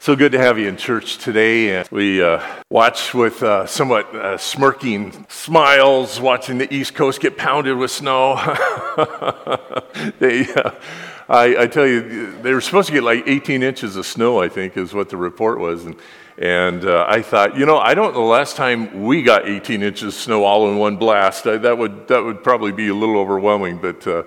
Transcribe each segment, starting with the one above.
So good to have you in church today. And we uh, watch with uh, somewhat uh, smirking smiles, watching the East Coast get pounded with snow. they, uh, I, I, tell you, they were supposed to get like 18 inches of snow, I think, is what the report was. And, and uh, I thought, you know, I don't know the last time we got 18 inches of snow all in one blast. I, that, would, that would probably be a little overwhelming, but uh,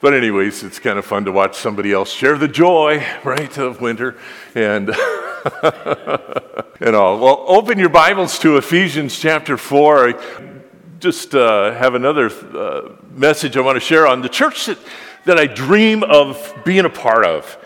but, anyways, it's kind of fun to watch somebody else share the joy, right, of winter. And, and all. Well, open your Bibles to Ephesians chapter 4. I just uh, have another uh, message I want to share on the church that, that I dream of being a part of.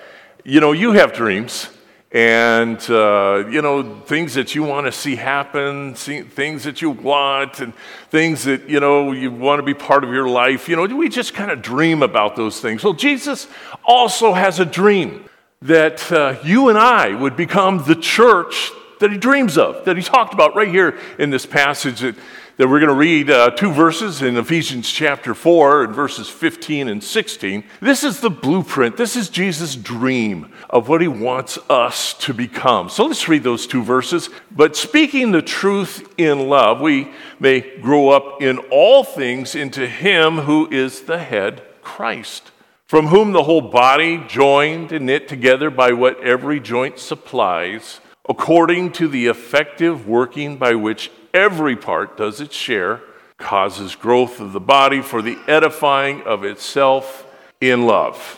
You know, you have dreams and uh, you know things that you want to see happen see, things that you want and things that you know you want to be part of your life. You know we just kind of dream about those things. Well jesus also has a dream that uh, you and i would become the church that he dreams of that he talked about right here in this passage that that we're going to read uh, two verses in Ephesians chapter 4 and verses 15 and 16. This is the blueprint. This is Jesus' dream of what he wants us to become. So let's read those two verses. But speaking the truth in love, we may grow up in all things into him who is the head, Christ from whom the whole body, joined and knit together by what every joint supplies, according to the effective working by which every part does its share, causes growth of the body for the edifying of itself in love.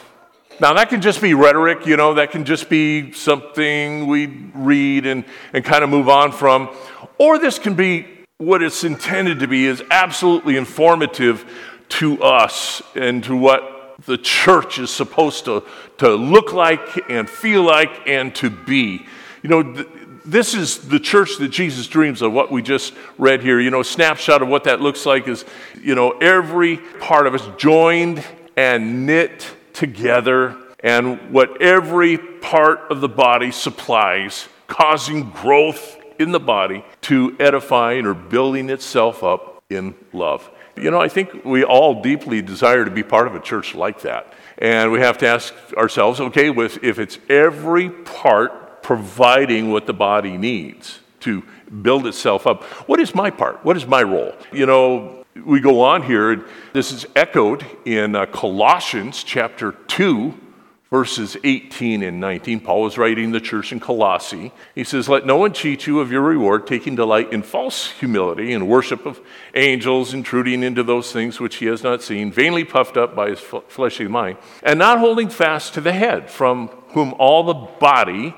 Now, that can just be rhetoric, you know, that can just be something we read and, and kind of move on from. Or this can be what it's intended to be, is absolutely informative to us and to what the church is supposed to, to look like and feel like and to be. You know, this is the church that Jesus dreams of, what we just read here. You know, a snapshot of what that looks like is, you know, every part of us joined and knit together, and what every part of the body supplies, causing growth in the body to edifying or building itself up in love. You know, I think we all deeply desire to be part of a church like that. And we have to ask ourselves okay, with, if it's every part providing what the body needs to build itself up. What is my part? What is my role? You know, we go on here, this is echoed in uh, Colossians chapter 2, verses 18 and 19. Paul was writing the church in Colossae. He says, Let no one cheat you of your reward, taking delight in false humility and worship of angels, intruding into those things which he has not seen, vainly puffed up by his fleshly mind, and not holding fast to the head, from whom all the body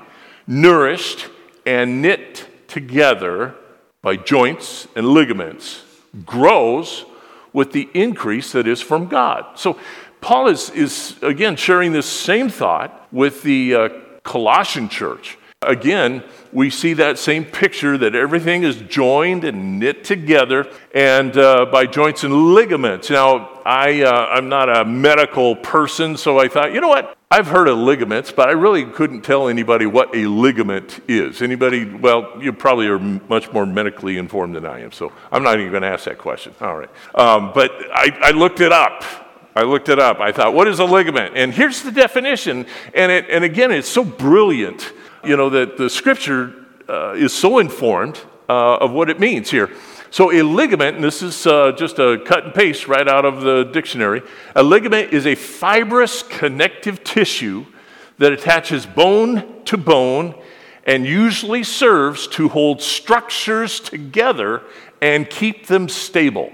nourished and knit together by joints and ligaments, grows with the increase that is from God. So, Paul is, is again sharing this same thought with the uh, Colossian church. Again, we see that same picture that everything is joined and knit together and uh, by joints and ligaments. Now, I, uh, I'm not a medical person, so I thought, you know what? I've heard of ligaments, but I really couldn't tell anybody what a ligament is. Anybody, well, you probably are much more medically informed than I am, so I'm not even going to ask that question. All right. Um, but I, I looked it up. I looked it up. I thought, what is a ligament? And here's the definition. And, it, and again, it's so brilliant you know, that the scripture uh, is so informed uh, of what it means here. So, a ligament, and this is uh, just a cut and paste right out of the dictionary, a ligament is a fibrous connective tissue that attaches bone to bone and usually serves to hold structures together and keep them stable.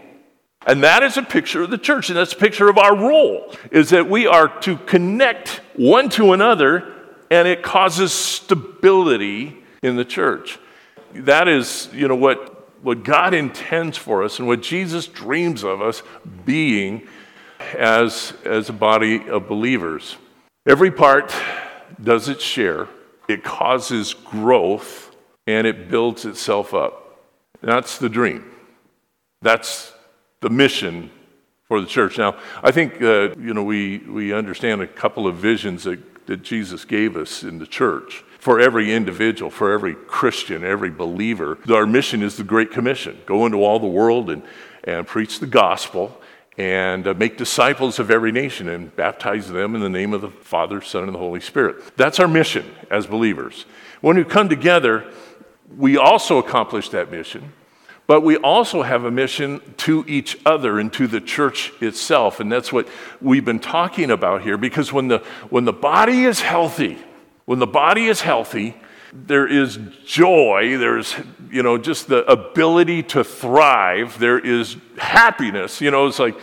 And that is a picture of the church, and that's a picture of our role, is that we are to connect one to another and it causes stability in the church. That is, you know, what, what God intends for us and what Jesus dreams of us being as, as a body of believers. Every part does its share, it causes growth, and it builds itself up. That's the dream. That's the mission for the church. Now, I think, uh, you know, we, we understand a couple of visions that that Jesus gave us in the church for every individual, for every Christian, every believer. Our mission is the Great Commission go into all the world and, and preach the gospel and uh, make disciples of every nation and baptize them in the name of the Father, Son, and the Holy Spirit. That's our mission as believers. When we come together, we also accomplish that mission, but we also have a mission to each other and to the church itself. And that's what we've been talking about here because when the, when the body is healthy, when the body is healthy, there is joy, there's, you know, just the ability to thrive, there is happiness. You know, it's like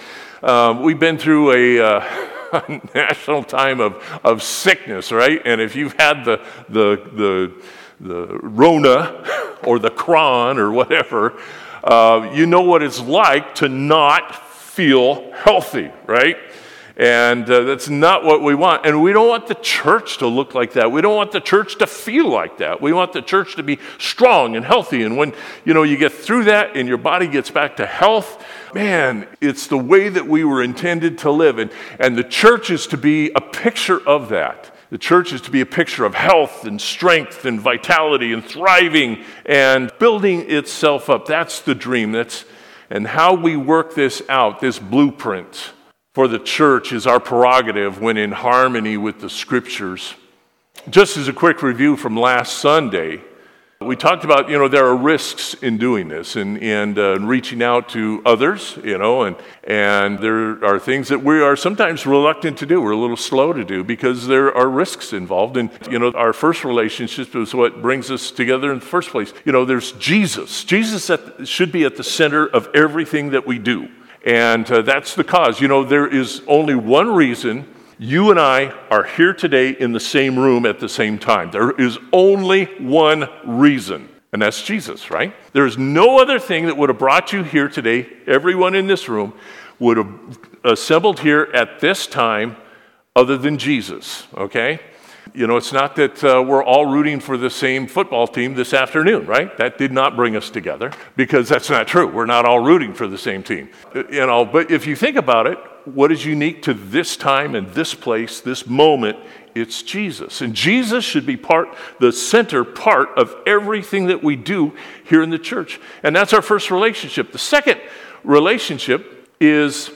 um, we've been through a, uh, a, national time of, of sickness, right? And if you've had the, the, the, the Rona or the Cron or whatever, uh, you know what it's like to not feel healthy, right? And uh, that's not what we want. And we don't want the church to look like that. We don't want the church to feel like that. We want the church to be strong and healthy. And when, you know, you get through that and your body gets back to health, man, it's the way that we were intended to live. And, and the church is to be a picture of that. The church is to be a picture of health and strength and vitality and thriving and building itself up. That's the dream. That's and how we work this out, this blueprint for the church is our prerogative when in harmony with the scriptures. Just as a quick review from last Sunday, we talked about, you know, there are risks in doing this and, and uh, reaching out to others, you know, and, and there are things that we are sometimes reluctant to do. We're a little slow to do because there are risks involved. And, you know, our first relationship is what brings us together in the first place. You know, there's Jesus. Jesus at, should be at the center of everything that we do. And uh, that's the cause. You know, there is only one reason you and I are here today in the same room at the same time. There is only one reason, and that's Jesus, right? There is no other thing that would have brought you here today. Everyone in this room would have assembled here at this time other than Jesus, okay? You know, it's not that uh, we're all rooting for the same football team this afternoon, right? That did not bring us together because that's not true. We're not all rooting for the same team. Uh, you know, but if you think about it, what is unique to this time and this place, this moment, it's Jesus. And Jesus should be part, the center part of everything that we do here in the church. And that's our first relationship. The second relationship is,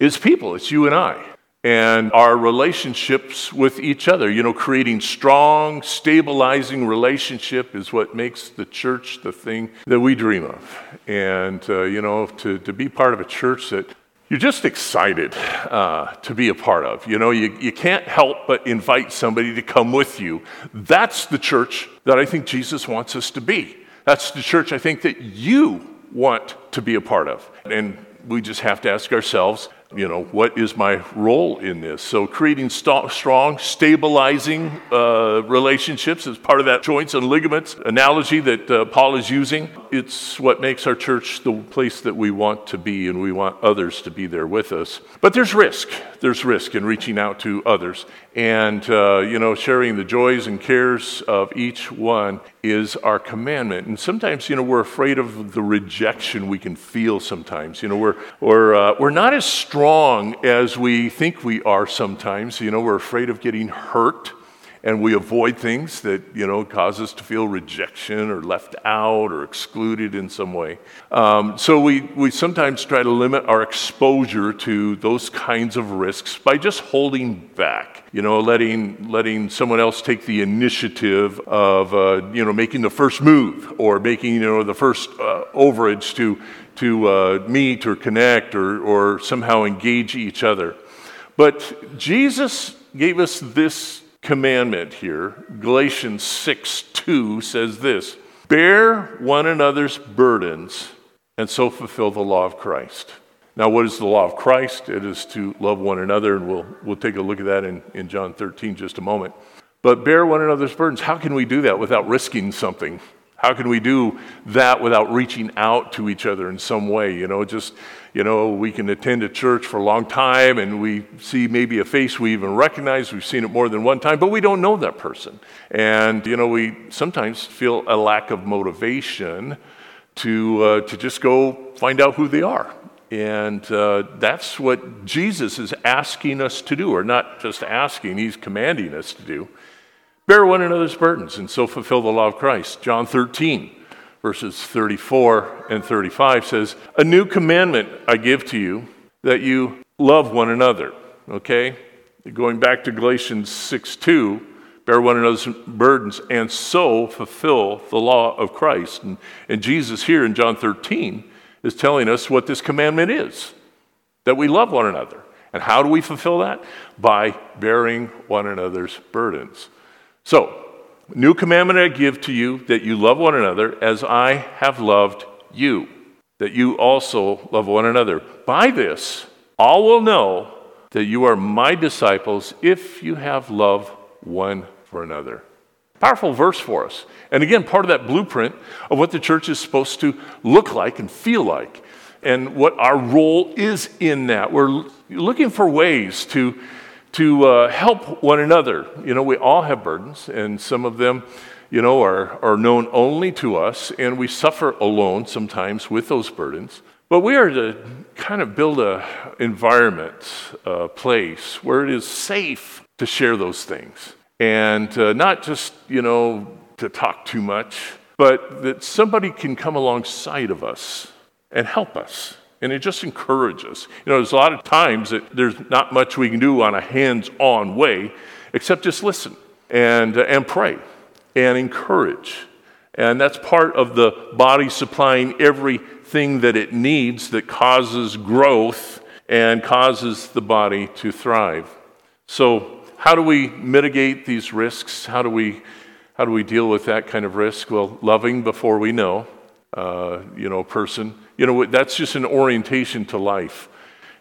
is people, it's you and I and our relationships with each other. You know, creating strong, stabilizing relationship is what makes the church the thing that we dream of. And, uh, you know, to, to be part of a church that you're just excited uh, to be a part of. You know, you, you can't help but invite somebody to come with you. That's the church that I think Jesus wants us to be. That's the church I think that you want to be a part of. And we just have to ask ourselves, you know, what is my role in this? So, creating st- strong, stabilizing uh, relationships is part of that joints and ligaments analogy that uh, Paul is using. It's what makes our church the place that we want to be, and we want others to be there with us. But there's risk. There's risk in reaching out to others. And, uh, you know, sharing the joys and cares of each one is our commandment. And sometimes, you know, we're afraid of the rejection we can feel sometimes. You know, we're, we're, uh, we're not as strong as we think we are sometimes. You know, we're afraid of getting hurt and we avoid things that you know cause us to feel rejection or left out or excluded in some way. Um, so we, we sometimes try to limit our exposure to those kinds of risks by just holding back you know letting letting someone else take the initiative of uh, you know making the first move or making you know the first uh, overage to to uh, meet or connect or, or somehow engage each other. But jesus gave us this commandment here, Galatians 6 2 says this Bear one another's burdens and so fulfill the law of Christ. Now, what is the law of Christ? It is to love one another, and we'll, we'll take a look at that in, in John 13 just a moment. But bear one another's burdens. How can we do that without risking something? How can we do that without reaching out to each other in some way? You know, just, you know, we can attend a church for a long time and we see maybe a face we even recognize. We've seen it more than one time, but we don't know that person. And, you know, we sometimes feel a lack of motivation to, uh, to just go find out who they are. And uh, that's what Jesus is asking us to do, or not just asking, he's commanding us to do. Bear one another's burdens and so fulfill the law of Christ. John 13, verses 34 and 35 says, A new commandment I give to you, that you love one another, okay? Going back to Galatians 6 2, bear one another's burdens, and so fulfill the law of Christ. And, and Jesus here in John 13 is telling us what this commandment is that we love one another. And how do we fulfill that? By bearing one another's burdens. So, new commandment I give to you that you love one another as I have loved you, that you also love one another. By this, all will know that you are my disciples if you have love one for another. Powerful verse for us. And again, part of that blueprint of what the church is supposed to look like and feel like, and what our role is in that. We're looking for ways to, to uh, help one another. You know, we all have burdens, and some of them, you know, are, are known only to us, and we suffer alone sometimes with those burdens. But we are to kind of build an environment, a place where it is safe to share those things. And uh, not just, you know, to talk too much, but that somebody can come alongside of us and help us. And it just encourages. You know, there's a lot of times that there's not much we can do on a hands on way except just listen and, uh, and pray and encourage. And that's part of the body supplying everything that it needs that causes growth and causes the body to thrive. So, how do we mitigate these risks? How do we, how do we deal with that kind of risk? Well, loving before we know, uh, you know, person. You know, that's just an orientation to life.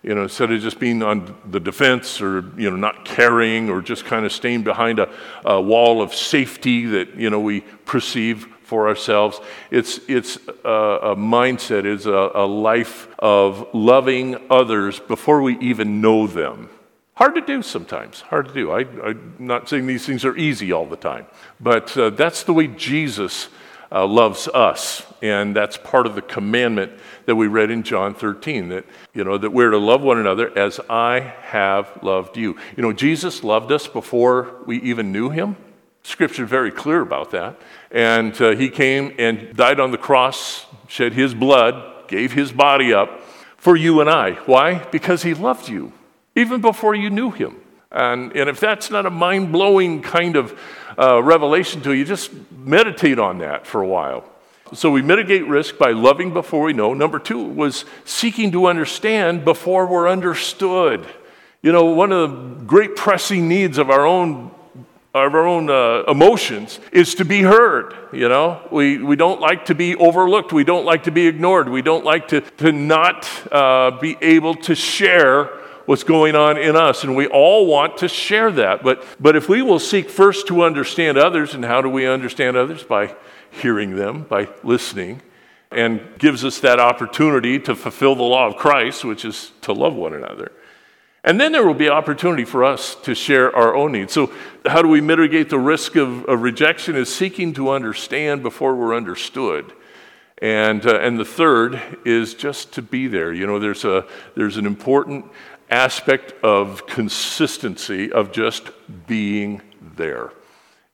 You know, instead of just being on the defense or, you know, not caring or just kind of staying behind a, a wall of safety that, you know, we perceive for ourselves. It's, it's a, a mindset, it's a, a life of loving others before we even know them. Hard to do sometimes, hard to do. I, am not saying these things are easy all the time, but uh, that's the way Jesus uh, loves us. And that's part of the commandment that we read in John 13 that, you know, that we're to love one another as I have loved you. You know, Jesus loved us before we even knew him. Scripture is very clear about that. And uh, he came and died on the cross, shed his blood, gave his body up for you and I. Why? Because he loved you even before you knew him. And, and if that's not a mind blowing kind of uh, revelation to you, just meditate on that for a while. So we mitigate risk by loving before we know. Number two was seeking to understand before we're understood. You know, one of the great pressing needs of our own of our own uh, emotions is to be heard you know we, we don't like to be overlooked we don't like to be ignored we don't like to, to not uh, be able to share what's going on in us. And we all want to share that. But, but if we will seek first to understand others, and how do we understand others? By hearing them, by listening, and gives us that opportunity to fulfill the law of Christ, which is to love one another. And then there will be opportunity for us to share our own needs. So, how do we mitigate the risk of, of rejection? Is seeking to understand before we're understood. And, uh, and the third is just to be there. You know, there's, a, there's an important aspect of consistency of just being there.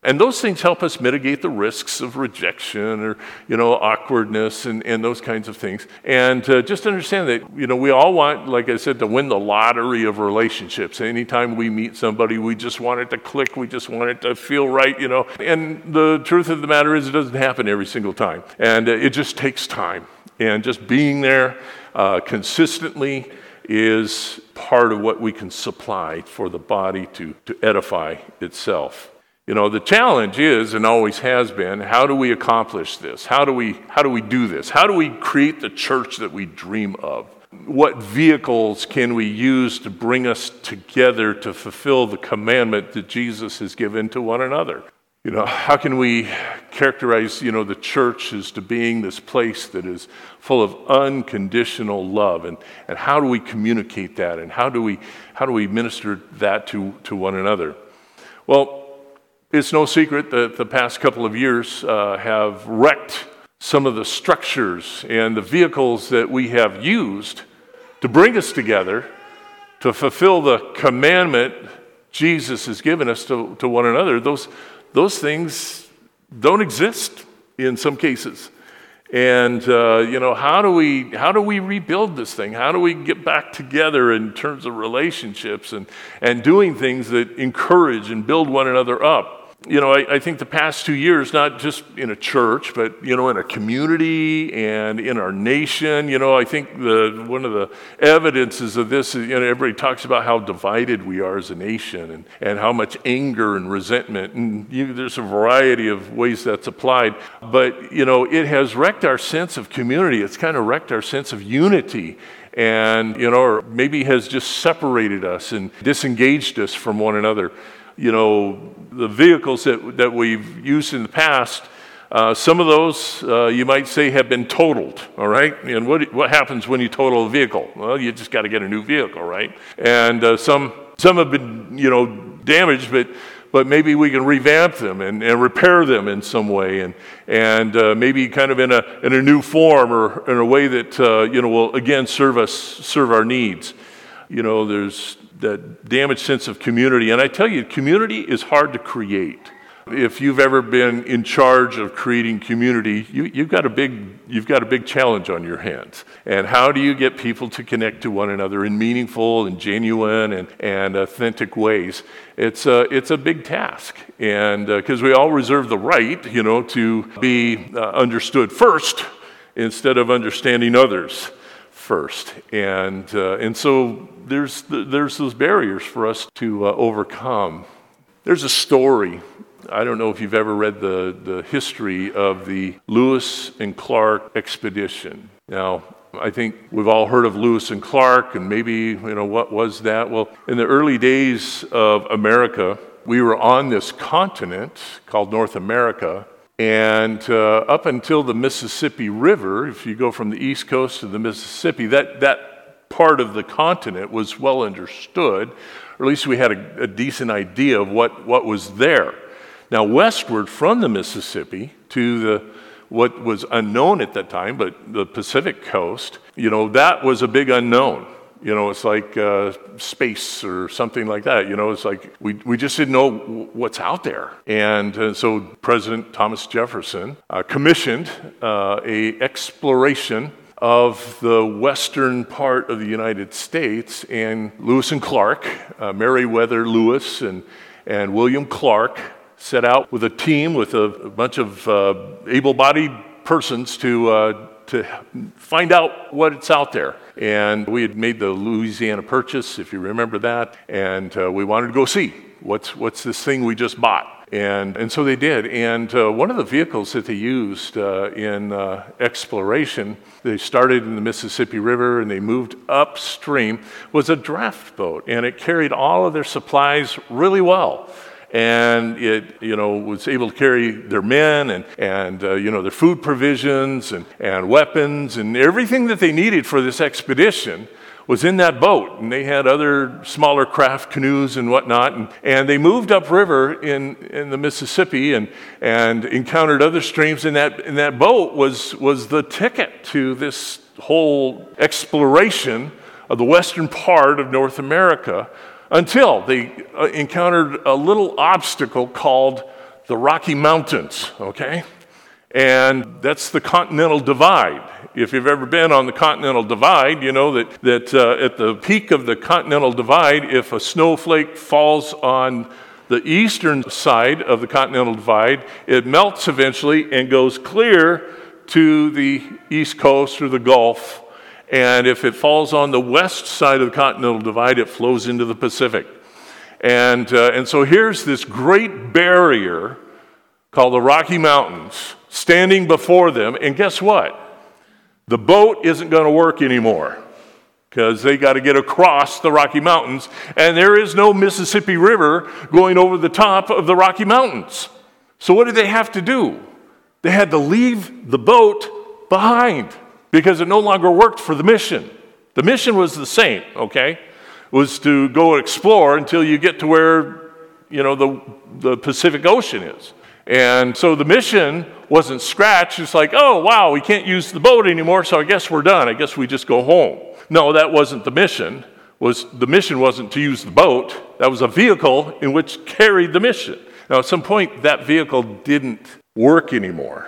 And those things help us mitigate the risks of rejection or, you know, awkwardness and, and those kinds of things. And uh, just understand that, you know, we all want, like I said, to win the lottery of relationships. Anytime we meet somebody, we just want it to click, we just want it to feel right, you know. And the truth of the matter is, it doesn't happen every single time. And uh, it just takes time. And just being there uh, consistently is part of what we can supply for the body to, to edify itself. You know, the challenge is and always has been how do we accomplish this? How do we, how do, we do this? How do we create the church that we dream of? What vehicles can we use to bring us together to fulfill the commandment that Jesus has given to one another? You know, how can we characterize, you know, the church as to being this place that is full of unconditional love? And, and how do we communicate that? And how do we, how do we minister that to, to one another? Well, it's no secret that the past couple of years uh, have wrecked some of the structures and the vehicles that we have used to bring us together to fulfill the commandment Jesus has given us to, to one another. Those, those things don't exist in some cases. And uh, you know, how do we how do we rebuild this thing? How do we get back together in terms of relationships and and doing things that encourage and build one another up? You know, I, I, think the past two years, not just in a church, but, you know, in a community and in our nation, you know, I think the, one of the evidences of this is, you know, everybody talks about how divided we are as a nation and, and how much anger and resentment, and you, there's a variety of ways that's applied. But, you know, it has wrecked our sense of community. It's kind of wrecked our sense of unity and, you know, or maybe has just separated us and disengaged us from one another you know, the vehicles that, that we've used in the past, uh, some of those uh, you might say have been totaled, all right? And what, what happens when you total a vehicle? Well, you just got to get a new vehicle, right? And uh, some, some have been, you know, damaged, but, but maybe we can revamp them and, and repair them in some way and, and uh, maybe kind of in a, in a new form or in a way that, uh, you know, will again serve us, serve our needs. You know, there's that damaged sense of community. And I tell you, community is hard to create. If you've ever been in charge of creating community, you, have got a big, you've got a big challenge on your hands. And how do you get people to connect to one another in meaningful and genuine and, and authentic ways? It's a, it's a big task. And because uh, we all reserve the right, you know, to be uh, understood first instead of understanding others first. And, uh, and so there's, there's those barriers for us to uh, overcome. There's a story. I don't know if you've ever read the, the history of the Lewis and Clark expedition. Now, I think we've all heard of Lewis and Clark, and maybe, you know, what was that? Well, in the early days of America, we were on this continent called North America, and uh, up until the Mississippi River, if you go from the East Coast to the Mississippi, that, that part of the continent was well understood, or at least we had a, a decent idea of what, what was there. Now, westward from the Mississippi to the what was unknown at that time, but the Pacific coast, you know, that was a big unknown. You know, it's like uh, space or something like that. You know, it's like we, we just didn't know what's out there. And uh, so President Thomas Jefferson uh, commissioned uh, a exploration of the western part of the United States, and Lewis and Clark, uh, Meriwether Lewis and, and William Clark, set out with a team with a, a bunch of uh, able bodied persons to, to find out what's out there. And we had made the Louisiana purchase, if you remember that, and uh, we wanted to go see what's, what's this thing we just bought. And, and so they did. And uh, one of the vehicles that they used uh, in uh, exploration, they started in the Mississippi River and they moved upstream, was a draft boat. And it carried all of their supplies really well and it you know was able to carry their men and, and uh, you know their food provisions and, and weapons and everything that they needed for this expedition was in that boat. And they had other smaller craft canoes and whatnot. And, and they moved upriver in, in the mississippi and, and encountered other streams. And that, and that boat was, was the ticket to this whole exploration of the western part of north america until they uh, encountered a little obstacle called the Rocky Mountains, okay? And that's the Continental Divide. If you've ever been on the Continental Divide, you know that, that uh, at the peak of the Continental Divide, if a snowflake falls on the eastern side of the Continental Divide, it melts eventually and goes clear to the east coast or the Gulf and if it falls on the west side of the Continental Divide, it flows into the Pacific. And, uh, and so here's this great barrier called the Rocky Mountains standing before them. And guess what? The boat isn't going to work anymore because they got to get across the Rocky Mountains. And there is no Mississippi River going over the top of the Rocky Mountains. So what did they have to do? They had to leave the boat behind because it no longer worked for the mission. The mission was the same, okay? Was to go explore until you get to where, you know, the, the Pacific Ocean is. And so the mission wasn't scratched. It's like, oh, wow, we can't use the boat anymore, so I guess we're done. I guess we just go home. No, that wasn't the mission. Was the mission wasn't to use the boat. That was a vehicle in which carried the mission. Now, at some point, that vehicle didn't work anymore.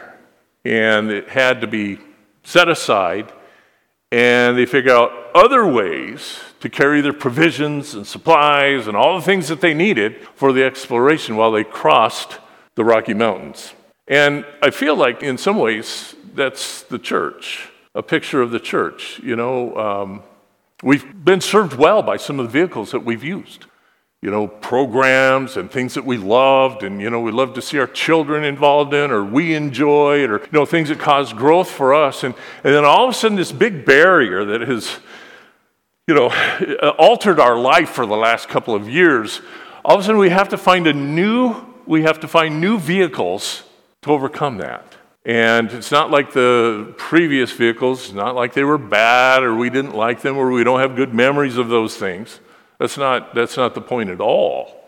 and it had to be set aside. And they figure out other ways to carry their provisions and supplies and all the things that they needed for the exploration while they crossed the Rocky Mountains. And I feel like, in some ways, that's the church, a picture of the church. You know, um, we've been served well by some of the vehicles that we've used you know, programs and things that we loved and, you know, we love to see our children involved in or we enjoy it or, you know, things that cause growth for us. And, and then all of a sudden, this big barrier that has, you know, altered our life for the last couple of years, all of a sudden we have to find a new, we have to find new vehicles to overcome that. And it's not like the previous vehicles, not like they were bad or we didn't like them or we don't have good memories of those things. That's not, that's not the point at all.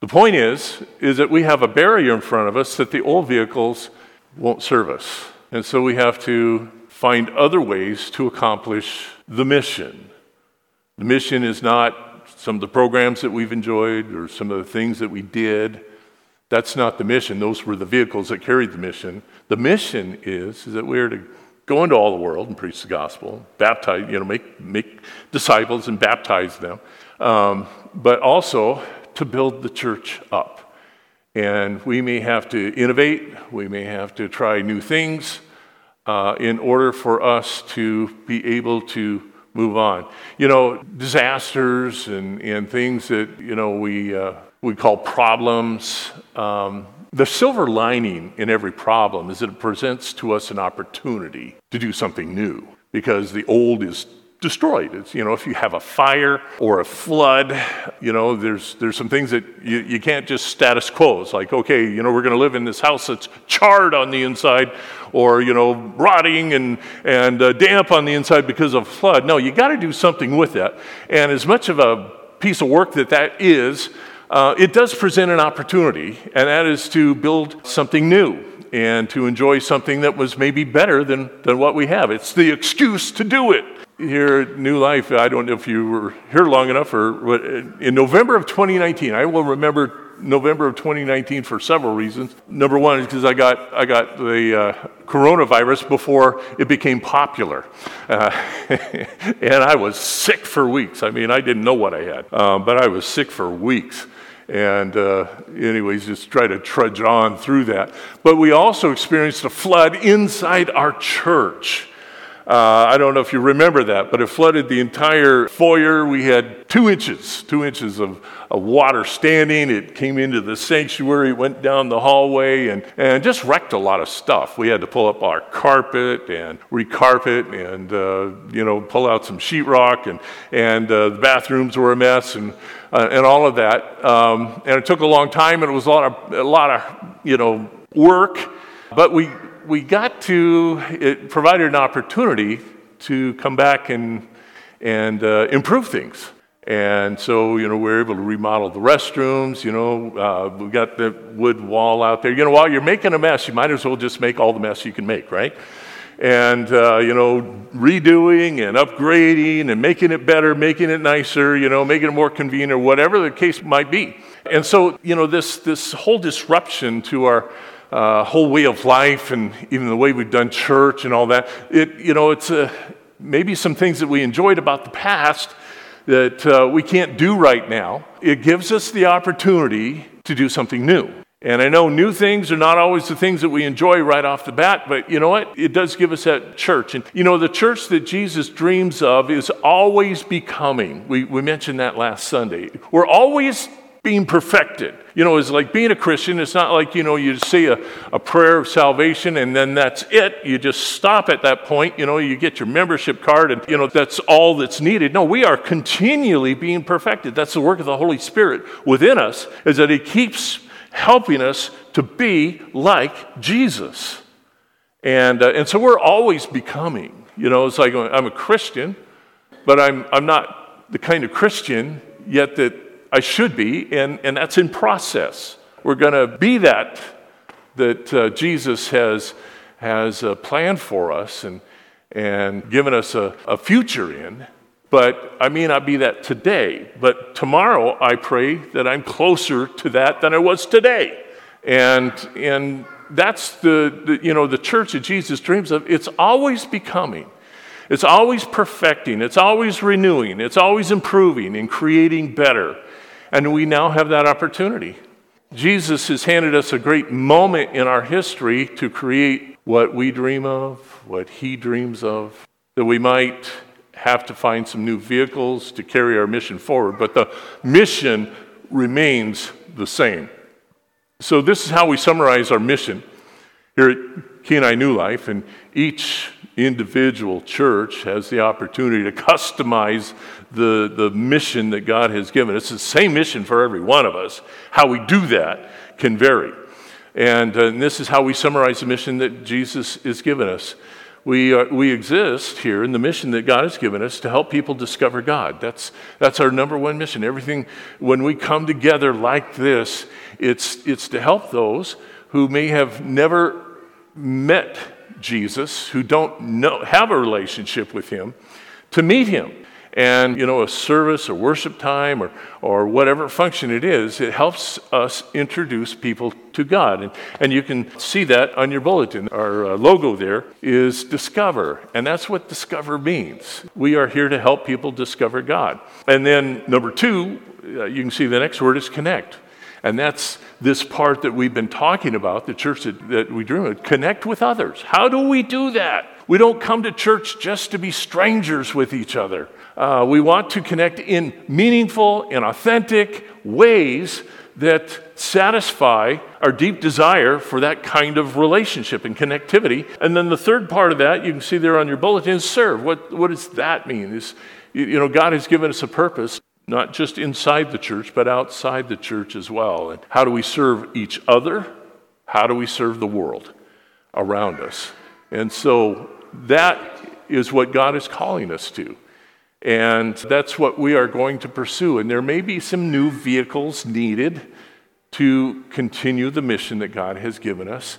The point is, is that we have a barrier in front of us that the old vehicles won't serve us. And so we have to find other ways to accomplish the mission. The mission is not some of the programs that we've enjoyed or some of the things that we did. That's not the mission. Those were the vehicles that carried the mission. The mission is, is that we are to go into all the world and preach the gospel, baptize, you know, make, make disciples and baptize them um, but also to build the church up. And we may have to innovate, we may have to try new things uh, in order for us to be able to move on. You know, disasters and, and things that, you know, we, uh, we call problems. Um, the silver lining in every problem is that it presents to us an opportunity to do something new because the old is destroyed. It's, you know, if you have a fire or a flood, you know, there's, there's some things that you, you can't just status quo. It's like, okay, you know, we're going to live in this house that's charred on the inside or, you know, rotting and, and uh, damp on the inside because of flood. No, you got to do something with that. And as much of a piece of work that that is, uh, it does present an opportunity, and that is to build something new and to enjoy something that was maybe better than, than what we have. It's the excuse to do it here at New Life, I don't know if you were here long enough, or in November of 2019, I will remember November of 2019 for several reasons. Number one is because I got, I got the uh, coronavirus before it became popular. Uh, and I was sick for weeks. I mean, I didn't know what I had, um, but I was sick for weeks. And, uh, anyways, just try to trudge on through that. But we also experienced a flood inside our church. Uh, I don't know if you remember that, but it flooded the entire foyer. We had two inches, two inches of, of water standing. It came into the sanctuary, went down the hallway, and, and just wrecked a lot of stuff. We had to pull up our carpet and recarpet and, uh, you know, pull out some sheetrock, and, and uh, the bathrooms were a mess, and, uh, and all of that. Um, and it took a long time, and it was a lot of, a lot of you know, work, but we we got to, it provided an opportunity to come back and, and uh, improve things. And so, you know, we are able to remodel the restrooms. You know, uh, we got the wood wall out there. You know, while you're making a mess, you might as well just make all the mess you can make, right? And, uh, you know, redoing and upgrading and making it better, making it nicer, you know, making it more convenient, whatever the case might be. And so, you know, this, this whole disruption to our, uh, whole way of life and even the way we've done church and all that. It, you know, it's uh, maybe some things that we enjoyed about the past that uh, we can't do right now. It gives us the opportunity to do something new. And I know new things are not always the things that we enjoy right off the bat, but you know what? It does give us that church. And you know, the church that Jesus dreams of is always becoming. We, we mentioned that last Sunday. We're always being perfected. You know, it's like being a Christian. It's not like, you know, you say a, a prayer of salvation and then that's it. You just stop at that point. You know, you get your membership card and, you know, that's all that's needed. No, we are continually being perfected. That's the work of the Holy Spirit within us, is that He keeps helping us to be like Jesus. And, uh, and so we're always becoming. You know, it's like I'm a Christian, but I'm, I'm not the kind of Christian yet that I should be, and, and that's in process. We're going to be that that uh, Jesus has, has uh, planned for us and, and given us a, a future in. But I may not be that today. But tomorrow, I pray that I'm closer to that than I was today. And, and that's the, the, you know, the church that Jesus dreams of. It's always becoming. It's always perfecting. It's always renewing. It's always improving and creating better. And we now have that opportunity. Jesus has handed us a great moment in our history to create what we dream of, what he dreams of, that we might have to find some new vehicles to carry our mission forward. But the mission remains the same. So, this is how we summarize our mission here at Kenai New Life. And each individual church has the opportunity to customize the, the mission that God has given. Us. It's the same mission for every one of us. How we do that can vary. And, uh, and this is how we summarize the mission that Jesus has given us. We, are, we exist here in the mission that God has given us to help people discover God. That's, that's our number one mission. Everything, when we come together like this, it's, it's to help those who may have never met Jesus, who don't know, have a relationship with him, to meet him. And, you know, a service or worship time or, or whatever function it is, it helps us introduce people to God. And, and you can see that on your bulletin. Our uh, logo there is Discover, and that's what Discover means. We are here to help people discover God. And then, number two, uh, you can see the next word is connect. And that's this part that we've been talking about, the church that, that we dream of. Connect with others. How do we do that? We don't come to church just to be strangers with each other. Uh, we want to connect in meaningful and authentic ways that satisfy our deep desire for that kind of relationship and connectivity. And then the third part of that, you can see there on your bulletin, serve. What, what does that mean? Is, you know, God has given us a purpose not just inside the church, but outside the church as well. And how do we serve each other? How do we serve the world around us? And so that is what God is calling us to. And that's what we are going to pursue. And there may be some new vehicles needed to continue the mission that God has given us.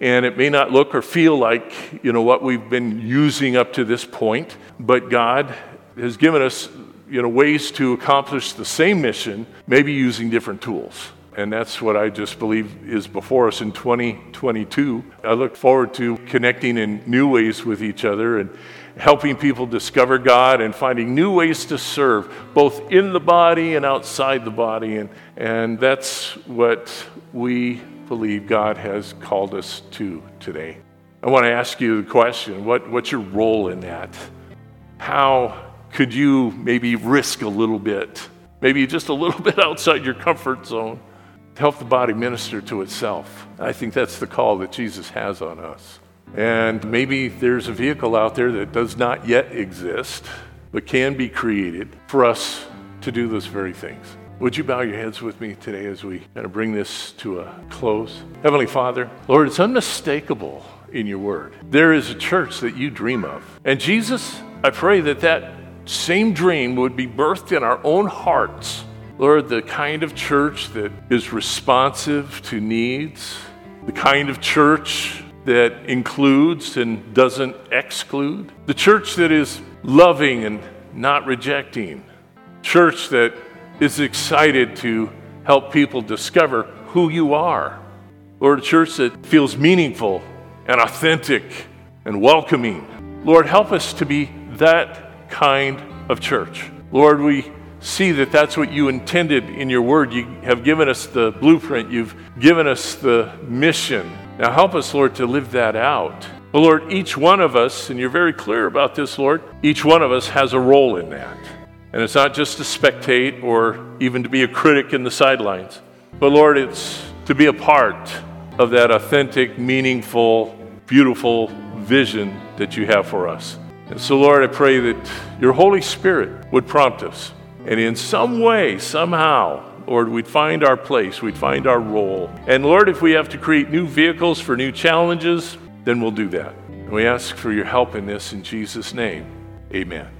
And it may not look or feel like, you know, what we've been using up to this point, but God has given us you know, ways to accomplish the same mission, maybe using different tools. And that's what I just believe is before us in 2022. I look forward to connecting in new ways with each other and helping people discover God and finding new ways to serve, both in the body and outside the body. And, and that's what we believe God has called us to today. I want to ask you the question what, what's your role in that? How could you maybe risk a little bit, maybe just a little bit outside your comfort zone, to help the body minister to itself? I think that's the call that Jesus has on us. And maybe there's a vehicle out there that does not yet exist, but can be created for us to do those very things. Would you bow your heads with me today as we kind of bring this to a close? Heavenly Father, Lord, it's unmistakable in your word. There is a church that you dream of. And Jesus, I pray that that same dream would be birthed in our own hearts. Lord, the kind of church that is responsive to needs, the kind of church that includes and doesn't exclude, the church that is loving and not rejecting, church that is excited to help people discover who you are. Lord, a church that feels meaningful and authentic and welcoming. Lord, help us to be that kind of church. Lord, we see that that's what you intended in your word. You have given us the blueprint, you've given us the mission. Now help us, Lord, to live that out. But Lord, each one of us, and you're very clear about this, Lord, each one of us has a role in that. And it's not just to spectate or even to be a critic in the sidelines, but Lord, it's to be a part of that authentic, meaningful, beautiful vision that you have for us. And so, Lord, I pray that your Holy Spirit would prompt us. And in some way, somehow, Lord, we'd find our place, we'd find our role. And Lord, if we have to create new vehicles for new challenges, then we'll do that. And we ask for your help in this in Jesus' name. Amen.